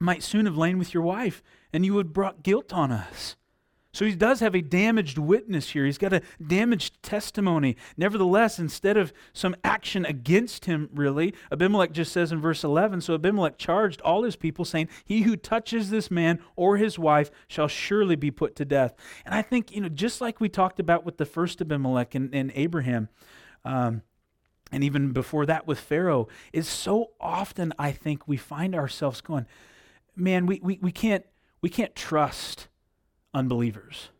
might soon have lain with your wife, and you would brought guilt on us. So he does have a damaged witness here. He's got a damaged testimony. Nevertheless, instead of some action against him, really, Abimelech just says in verse 11 So Abimelech charged all his people, saying, He who touches this man or his wife shall surely be put to death. And I think, you know, just like we talked about with the first Abimelech and, and Abraham, um, and even before that with Pharaoh, is so often I think we find ourselves going, man, we, we, we can't we can't trust unbelievers.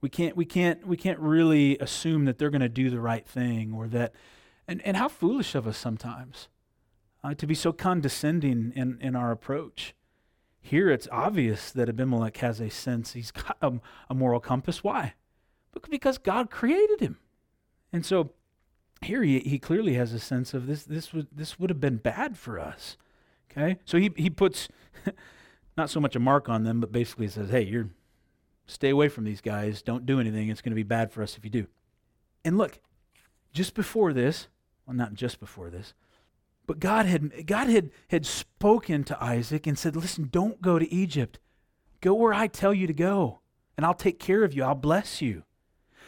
We can't, we can't, we can't really assume that they're going to do the right thing or that, and, and how foolish of us sometimes uh, to be so condescending in, in our approach. Here it's obvious that Abimelech has a sense, he's got a, a moral compass. Why? Because God created him. And so here he, he clearly has a sense of this, this, would, this would have been bad for us. Okay? So he, he puts not so much a mark on them, but basically says, hey, you're, Stay away from these guys. Don't do anything. It's going to be bad for us if you do. And look, just before this, well, not just before this, but God had, God had, had spoken to Isaac and said, Listen, don't go to Egypt. Go where I tell you to go, and I'll take care of you. I'll bless you.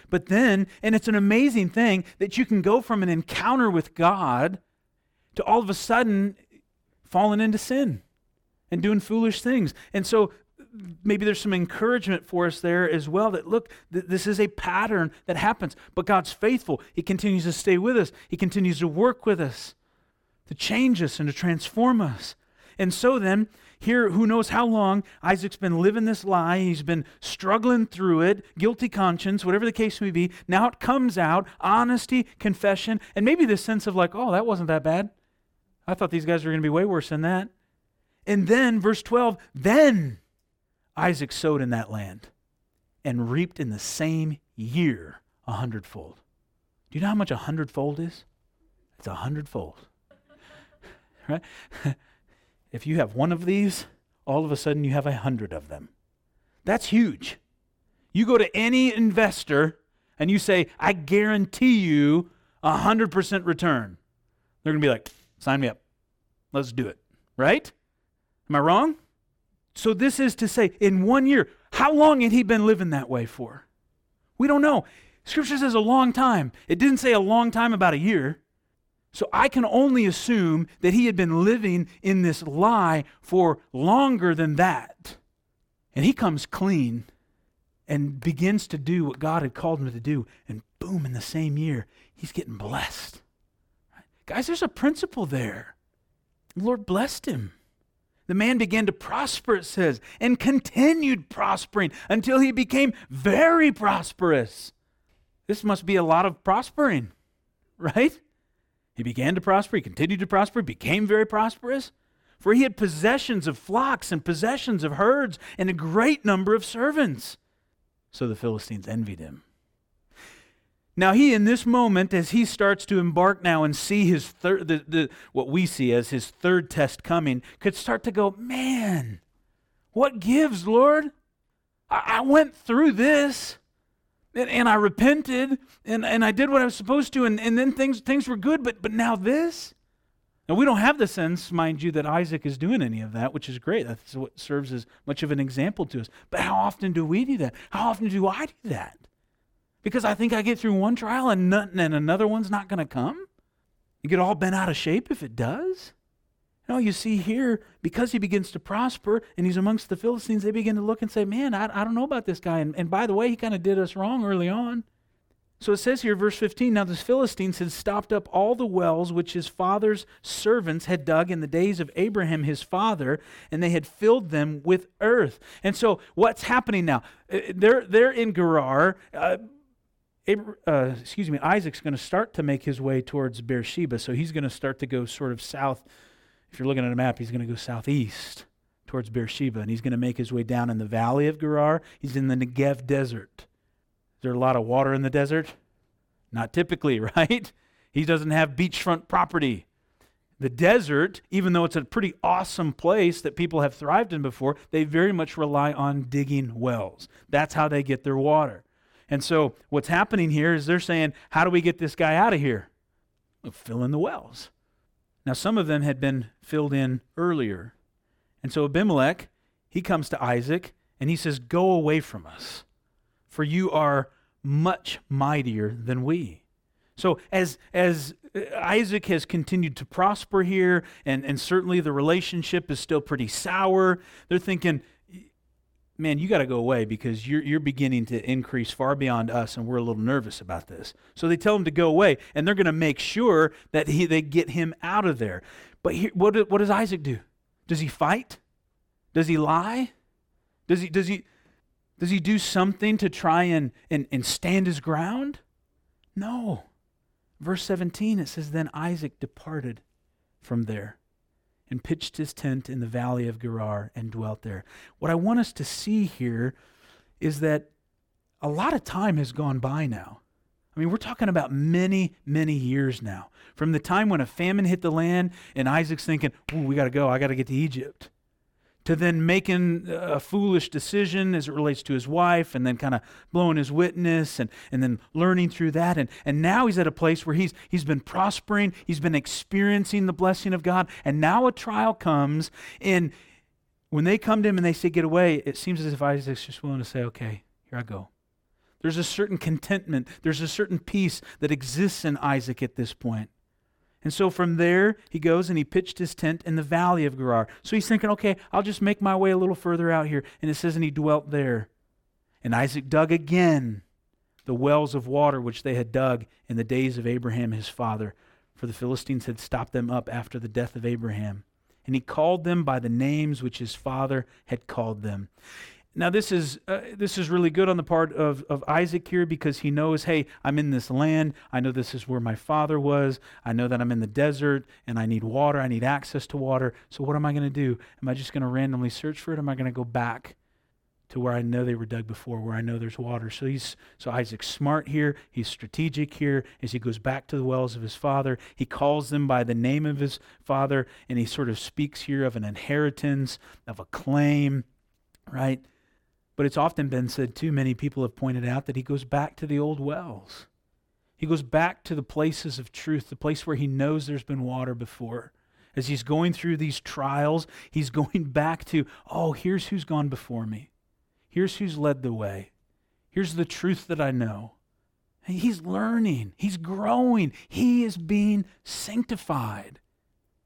But then, and it's an amazing thing that you can go from an encounter with God to all of a sudden falling into sin and doing foolish things. And so maybe there's some encouragement for us there as well that look, th- this is a pattern that happens, but God's faithful. He continues to stay with us, He continues to work with us, to change us and to transform us. And so then, here, who knows how long, Isaac's been living this lie. He's been struggling through it, guilty conscience, whatever the case may be. Now it comes out honesty, confession, and maybe this sense of like, oh, that wasn't that bad. I thought these guys were going to be way worse than that. And then, verse 12, then Isaac sowed in that land and reaped in the same year a hundredfold. Do you know how much a hundredfold is? It's a hundredfold. right? if you have one of these, all of a sudden you have a hundred of them. That's huge. You go to any investor and you say, I guarantee you a 100% return. They're going to be like, sign me up. Let's do it. Right? Am I wrong? So, this is to say, in one year, how long had he been living that way for? We don't know. Scripture says a long time. It didn't say a long time about a year. So I can only assume that he had been living in this lie for longer than that. And he comes clean and begins to do what God had called him to do. And boom, in the same year, he's getting blessed. Guys, there's a principle there. The Lord blessed him. The man began to prosper, it says, and continued prospering until he became very prosperous. This must be a lot of prospering, right? He began to prosper, he continued to prosper, became very prosperous. For he had possessions of flocks and possessions of herds and a great number of servants. So the Philistines envied him. Now, he, in this moment, as he starts to embark now and see his third, the, the, what we see as his third test coming, could start to go, man, what gives, Lord? I, I went through this and, and, I repented and, and I did what I was supposed to, and, and then things, things were good, but, but now this? Now, we don't have the sense, mind you, that Isaac is doing any of that, which is great. That's what serves as much of an example to us. But how often do we do that? How often do I do that? Because I think I get through one trial and, nothing, and another one's not going to come? You get all bent out of shape if it does? No, you see here, because he begins to prosper and he's amongst the Philistines, they begin to look and say, Man, I, I don't know about this guy. And, and by the way, he kind of did us wrong early on. So it says here, verse 15 Now the Philistines had stopped up all the wells which his father's servants had dug in the days of Abraham his father, and they had filled them with earth. And so what's happening now? Uh, they're, they're in Gerar. Uh, uh, excuse me, Isaac's going to start to make his way towards Beersheba. So he's going to start to go sort of south. If you're looking at a map, he's going to go southeast towards Beersheba, and he's going to make his way down in the valley of Gerar. He's in the Negev desert Is there a lot of water in the desert? Not typically, right? He doesn't have beachfront property. The desert, even though it's a pretty awesome place that people have thrived in before, they very much rely on digging wells. That's how they get their water. And so what's happening here is they're saying, How do we get this guy out of here? We'll fill in the wells. Now, some of them had been filled in earlier. And so Abimelech, he comes to Isaac and he says, Go away from us for you are much mightier than we. So as as Isaac has continued to prosper here, and, and certainly the relationship is still pretty sour, they're thinking, man, you got to go away because you're, you're beginning to increase far beyond us, and we're a little nervous about this. So they tell him to go away, and they're going to make sure that he, they get him out of there. But what, what does Isaac do? Does he fight? Does he lie? Does he, does he, does he do something to try and, and, and stand his ground? No. Verse 17, it says, Then Isaac departed from there and pitched his tent in the valley of Gerar and dwelt there. What I want us to see here is that a lot of time has gone by now. I mean, we're talking about many, many years now. From the time when a famine hit the land and Isaac's thinking, Ooh, we got to go, I got to get to Egypt to then making a foolish decision as it relates to his wife and then kind of blowing his witness and, and then learning through that. And, and now he's at a place where he's, he's been prospering, he's been experiencing the blessing of God. And now a trial comes. And when they come to him and they say, Get away, it seems as if Isaac's just willing to say, Okay, here I go. There's a certain contentment, there's a certain peace that exists in Isaac at this point. And so from there, he goes and he pitched his tent in the valley of Gerar. So he's thinking, okay, I'll just make my way a little further out here. And it says, and he dwelt there. And Isaac dug again the wells of water which they had dug in the days of Abraham his father, for the Philistines had stopped them up after the death of Abraham. And he called them by the names which his father had called them. Now this is uh, this is really good on the part of, of Isaac here because he knows, hey, I'm in this land. I know this is where my father was. I know that I'm in the desert and I need water. I need access to water. So what am I going to do? Am I just going to randomly search for it? Am I going to go back to where I know they were dug before, where I know there's water? So he's so Isaac's smart here. He's strategic here as he goes back to the wells of his father. He calls them by the name of his father, and he sort of speaks here of an inheritance, of a claim, right? But it's often been said, too, many people have pointed out that he goes back to the old wells. He goes back to the places of truth, the place where he knows there's been water before. As he's going through these trials, he's going back to, oh, here's who's gone before me. Here's who's led the way. Here's the truth that I know. He's learning, he's growing, he is being sanctified.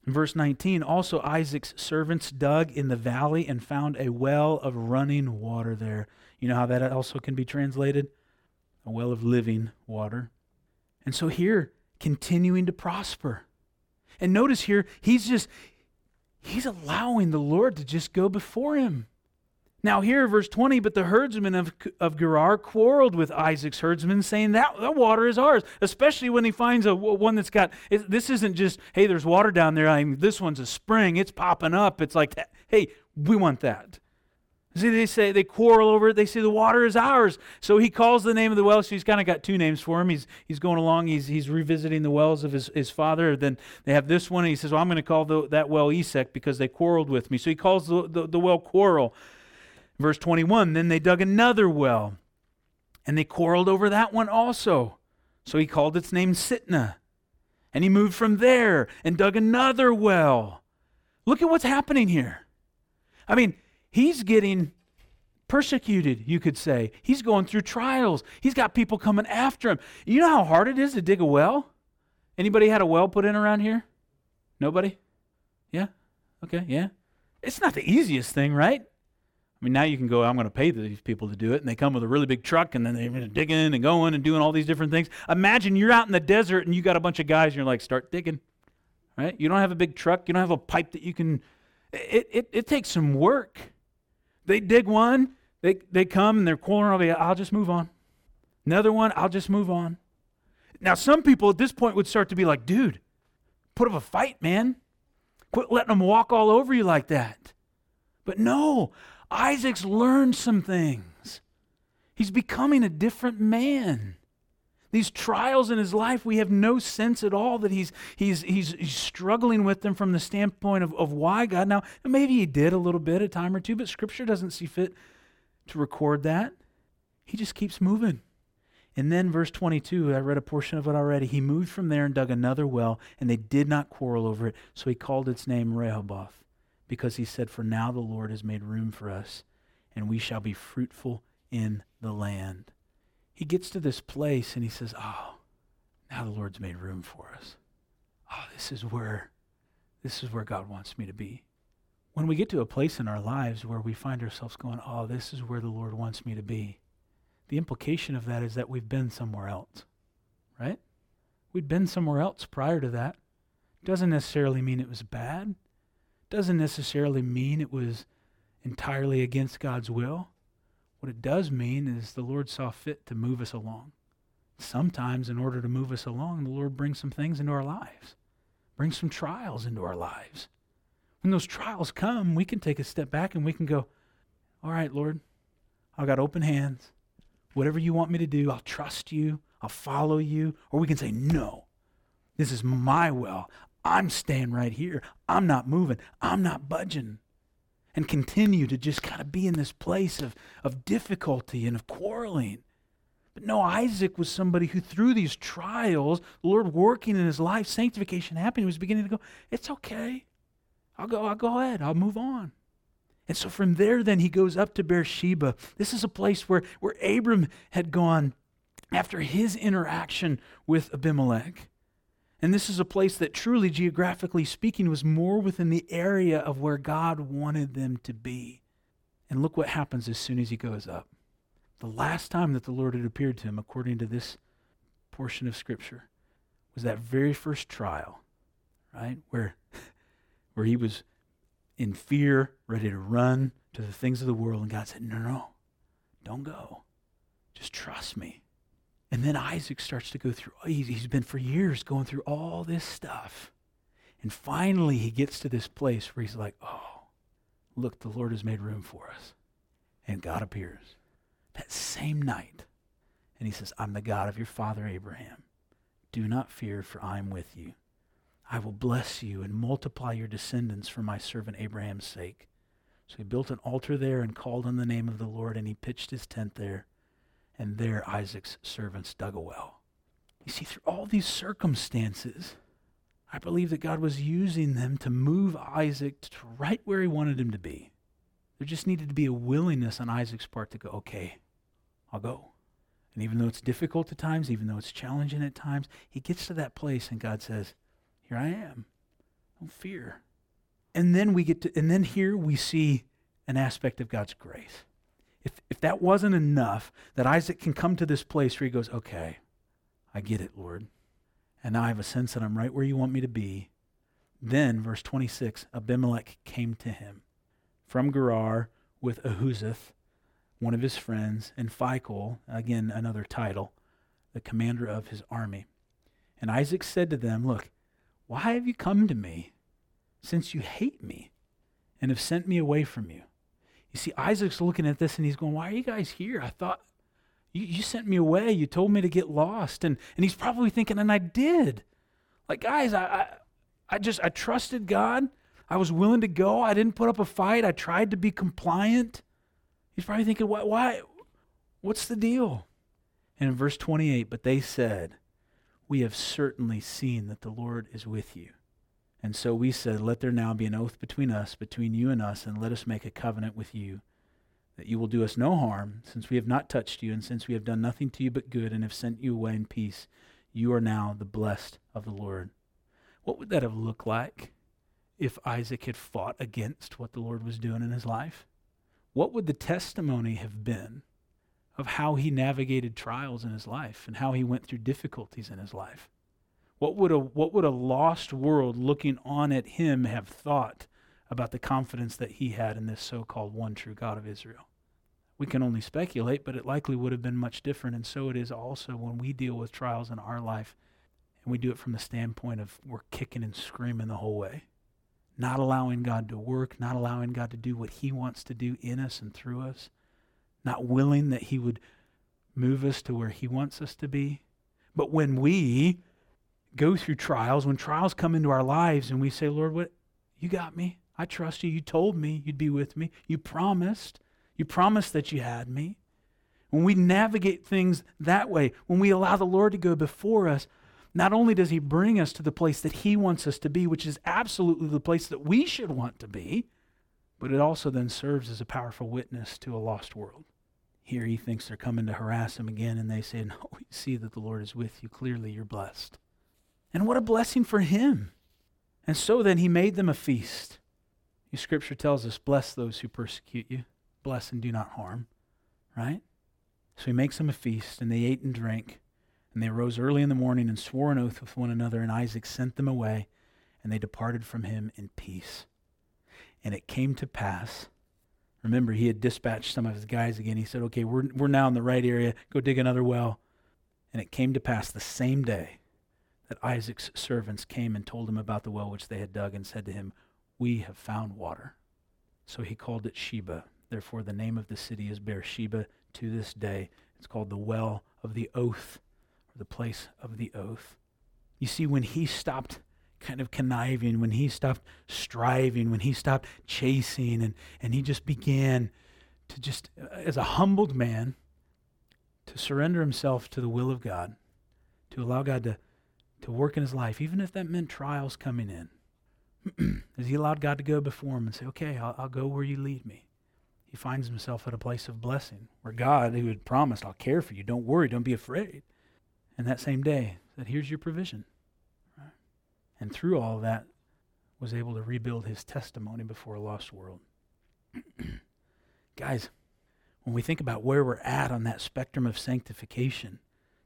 Verse 19, also Isaac's servants dug in the valley and found a well of running water there. You know how that also can be translated? A well of living water. And so here, continuing to prosper. And notice here, he's just, he's allowing the Lord to just go before him. Now, here, verse 20, but the herdsmen of, of Gerar quarreled with Isaac's herdsmen, saying, that, that water is ours, especially when he finds a one that's got, it, this isn't just, hey, there's water down there. I mean, this one's a spring, it's popping up. It's like, hey, we want that. See, they say, they quarrel over it. They say the water is ours. So he calls the name of the well. So he's kind of got two names for him. He's, he's going along, he's, he's revisiting the wells of his, his father. Then they have this one, and he says, Well, I'm going to call the, that well Esek because they quarreled with me. So he calls the, the, the well Quarrel. Verse 21 Then they dug another well, and they quarreled over that one also. So he called its name Sitnah. And he moved from there and dug another well. Look at what's happening here. I mean, he's getting persecuted, you could say. He's going through trials. He's got people coming after him. You know how hard it is to dig a well? Anybody had a well put in around here? Nobody? Yeah? Okay, yeah. It's not the easiest thing, right? Mean, now you can go, I'm going to pay these people to do it, and they come with a really big truck, and then they're digging and going and doing all these different things. Imagine you're out in the desert and you got a bunch of guys, and you're like, start digging, right? You don't have a big truck, you don't have a pipe that you can. It, it, it takes some work. They dig one, they, they come and they're calling over, I'll just move on. Another one, I'll just move on. Now, some people at this point would start to be like, dude, put up a fight, man. Quit letting them walk all over you like that. But no, Isaac's learned some things. He's becoming a different man. These trials in his life, we have no sense at all that he's, he's, he's, struggling with them from the standpoint of, of why God. Now, maybe he did a little bit a time or two, but Scripture doesn't see fit to record that. He just keeps moving. And then, verse 22, I read a portion of it already. He moved from there and dug another well, and they did not quarrel over it. So he called its name Rehoboth because he said, For now the Lord has made room for us, and we shall be fruitful in the land. He gets to this place and he says, Oh, now the Lord's made room for us. Oh, this is where this is where God wants me to be. When we get to a place in our lives where we find ourselves going, Oh, this is where the Lord wants me to be, the implication of that is that we've been somewhere else, right? We'd been somewhere else prior to that. Doesn't necessarily mean it was bad doesn't necessarily mean it was entirely against God's will. What it does mean is the Lord saw fit to move us along. Sometimes, in order to move us along, the Lord brings some things into our lives, brings some trials into our lives. When those trials come, we can take a step back and we can go, All right, Lord, I've got open hands. Whatever you want me to do, I'll trust you, I'll follow you. Or we can say, No, this is my will. I'm staying right here. I'm not moving. I'm not budging. And continue to just kind of be in this place of, of difficulty and of quarreling. But no, Isaac was somebody who, through these trials, the Lord working in his life, sanctification happening, was beginning to go, It's okay. I'll go, I'll go ahead. I'll move on. And so from there, then he goes up to Beersheba. This is a place where, where Abram had gone after his interaction with Abimelech. And this is a place that truly, geographically speaking, was more within the area of where God wanted them to be. And look what happens as soon as he goes up. The last time that the Lord had appeared to him, according to this portion of Scripture, was that very first trial, right? Where, where he was in fear, ready to run to the things of the world. And God said, No, no, don't go. Just trust me. And then Isaac starts to go through, he's been for years going through all this stuff. And finally, he gets to this place where he's like, oh, look, the Lord has made room for us. And God appears that same night. And he says, I'm the God of your father Abraham. Do not fear, for I am with you. I will bless you and multiply your descendants for my servant Abraham's sake. So he built an altar there and called on the name of the Lord, and he pitched his tent there and there Isaac's servants dug a well. You see, through all these circumstances, I believe that God was using them to move Isaac to right where he wanted him to be. There just needed to be a willingness on Isaac's part to go, okay, I'll go. And even though it's difficult at times, even though it's challenging at times, he gets to that place and God says, Here I am. Don't fear. And then we get to, and then here we see an aspect of God's grace if, if that wasn't enough, that Isaac can come to this place where he goes, okay, I get it, Lord. And now I have a sense that I'm right where you want me to be. Then, verse 26, Abimelech came to him from Gerar with Ahuzzath, one of his friends, and Phicol, again another title, the commander of his army. And Isaac said to them, Look, why have you come to me, since you hate me, and have sent me away from you? You see, Isaac's looking at this and he's going, Why are you guys here? I thought you, you sent me away. You told me to get lost. And, and he's probably thinking, And I did. Like, guys, I, I, I just, I trusted God. I was willing to go. I didn't put up a fight. I tried to be compliant. He's probably thinking, Why? why what's the deal? And in verse 28, but they said, we have certainly seen that the Lord is with you. And so we said, Let there now be an oath between us, between you and us, and let us make a covenant with you, that you will do us no harm, since we have not touched you, and since we have done nothing to you but good, and have sent you away in peace. You are now the blessed of the Lord. What would that have looked like if Isaac had fought against what the Lord was doing in his life? What would the testimony have been of how he navigated trials in his life and how he went through difficulties in his life? What would a, what would a lost world looking on at him have thought about the confidence that he had in this so called one true God of Israel? We can only speculate, but it likely would have been much different. And so it is also when we deal with trials in our life, and we do it from the standpoint of we're kicking and screaming the whole way, not allowing God to work, not allowing God to do what He wants to do in us and through us, not willing that He would move us to where He wants us to be. But when we go through trials, when trials come into our lives and we say, Lord, what you got me. I trust you. You told me you'd be with me. You promised. You promised that you had me. When we navigate things that way, when we allow the Lord to go before us, not only does He bring us to the place that He wants us to be, which is absolutely the place that we should want to be, but it also then serves as a powerful witness to a lost world. Here he thinks they're coming to harass him again, and they say, No, we see that the Lord is with you. Clearly, you're blessed. And what a blessing for him. And so then he made them a feast. The scripture tells us, Bless those who persecute you, bless and do not harm. Right? So he makes them a feast, and they ate and drank. And they arose early in the morning and swore an oath with one another, and Isaac sent them away, and they departed from him in peace. And it came to pass, remember, he had dispatched some of his guys again. He said, Okay, we're, we're now in the right area. Go dig another well. And it came to pass the same day that Isaac's servants came and told him about the well which they had dug, and said to him, We have found water. So he called it Sheba. Therefore, the name of the city is Beersheba to this day. It's called the well of the oath, or the place of the oath. You see, when he stopped kind of conniving, when he stopped striving, when he stopped chasing, and, and he just began to just, uh, as a humbled man, to surrender himself to the will of God, to allow God to to work in his life, even if that meant trials coming in. As he allowed God to go before him and say, Okay, I'll, I'll, go where you lead me. He finds himself at a place of blessing where God, who had promised, I'll care for you, don't worry, don't be afraid. And that same day said, Here's your provision. Right? And through all that, was able to rebuild his testimony before a lost world. Guys, when we think about where we're at on that spectrum of sanctification,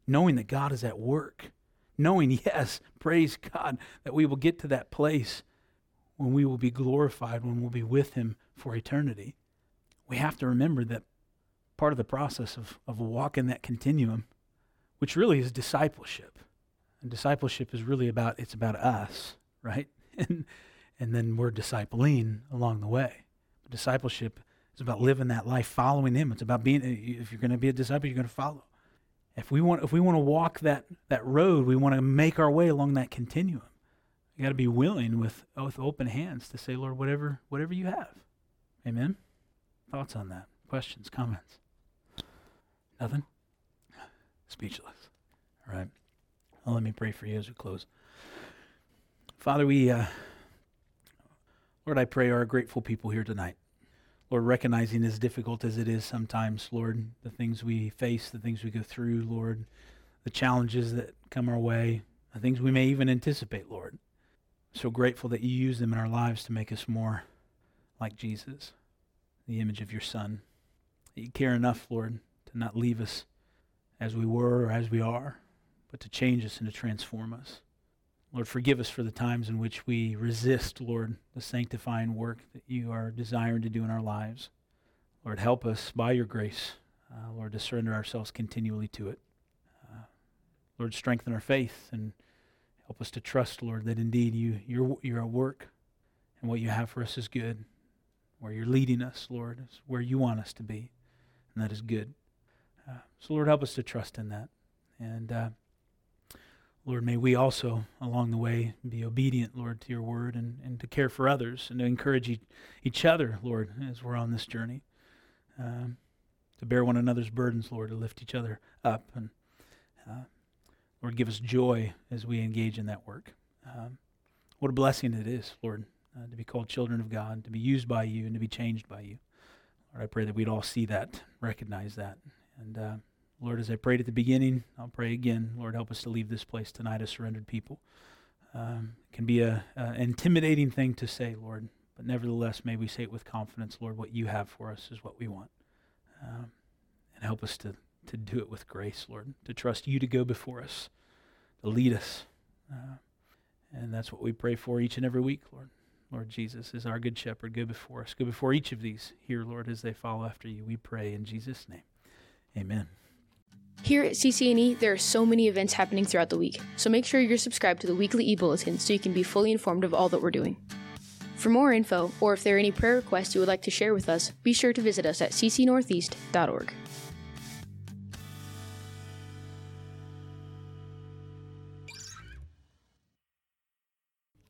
knowing that God is at work, knowing, yes, praise God, that we will get to that place when we will be glorified, when we'll be with Him for eternity. We have to remember that part of the process of, of walking that continuum, which really is discipleship. And discipleship is really about, it's about us, right? And, and then we're discipling along the way. Discipleship is about living that life, following Him. It's about being, if you're going to be a disciple, you're going to follow. If we want, if we want to walk that, that road, we want to make our way along that continuum. You got to be willing with, with open hands to say, Lord, whatever, whatever you have. Amen. Thoughts on that? Questions, comments? Nothing? Speechless. All right. Well, let me pray for you as we close. Father, we, uh, Lord, I pray our grateful people here tonight. Lord, recognizing as difficult as it is sometimes, Lord, the things we face, the things we go through, Lord, the challenges that come our way, the things we may even anticipate, Lord. So grateful that you use them in our lives to make us more like Jesus, the image of your Son. That you care enough, Lord, to not leave us as we were or as we are, but to change us and to transform us. Lord, forgive us for the times in which we resist, Lord, the sanctifying work that you are desiring to do in our lives. Lord, help us by your grace, uh, Lord, to surrender ourselves continually to it. Uh, Lord, strengthen our faith and help us to trust, Lord, that indeed you, you're, you're at work and what you have for us is good. Where you're leading us, Lord, is where you want us to be, and that is good. Uh, so, Lord, help us to trust in that. And uh, Lord, may we also, along the way, be obedient, Lord, to your word and, and to care for others and to encourage each, each other, Lord, as we're on this journey. Um, to bear one another's burdens, Lord, to lift each other up. And uh, Lord, give us joy as we engage in that work. Um, what a blessing it is, Lord, uh, to be called children of God, to be used by you, and to be changed by you. Lord, I pray that we'd all see that, recognize that. And uh, Lord, as I prayed at the beginning, I'll pray again. Lord, help us to leave this place tonight as surrendered people. Um, it can be a, a intimidating thing to say, Lord, but nevertheless, may we say it with confidence, Lord, what you have for us is what we want. Um, and help us to, to do it with grace, Lord, to trust you to go before us, to lead us. Uh, and that's what we pray for each and every week, Lord. Lord Jesus is our good shepherd. Go before us. Go before each of these here, Lord, as they follow after you. We pray in Jesus' name. Amen. Here at CCNE, there are so many events happening throughout the week, so make sure you're subscribed to the weekly e-bulletin so you can be fully informed of all that we're doing. For more info, or if there are any prayer requests you would like to share with us, be sure to visit us at ccnortheast.org.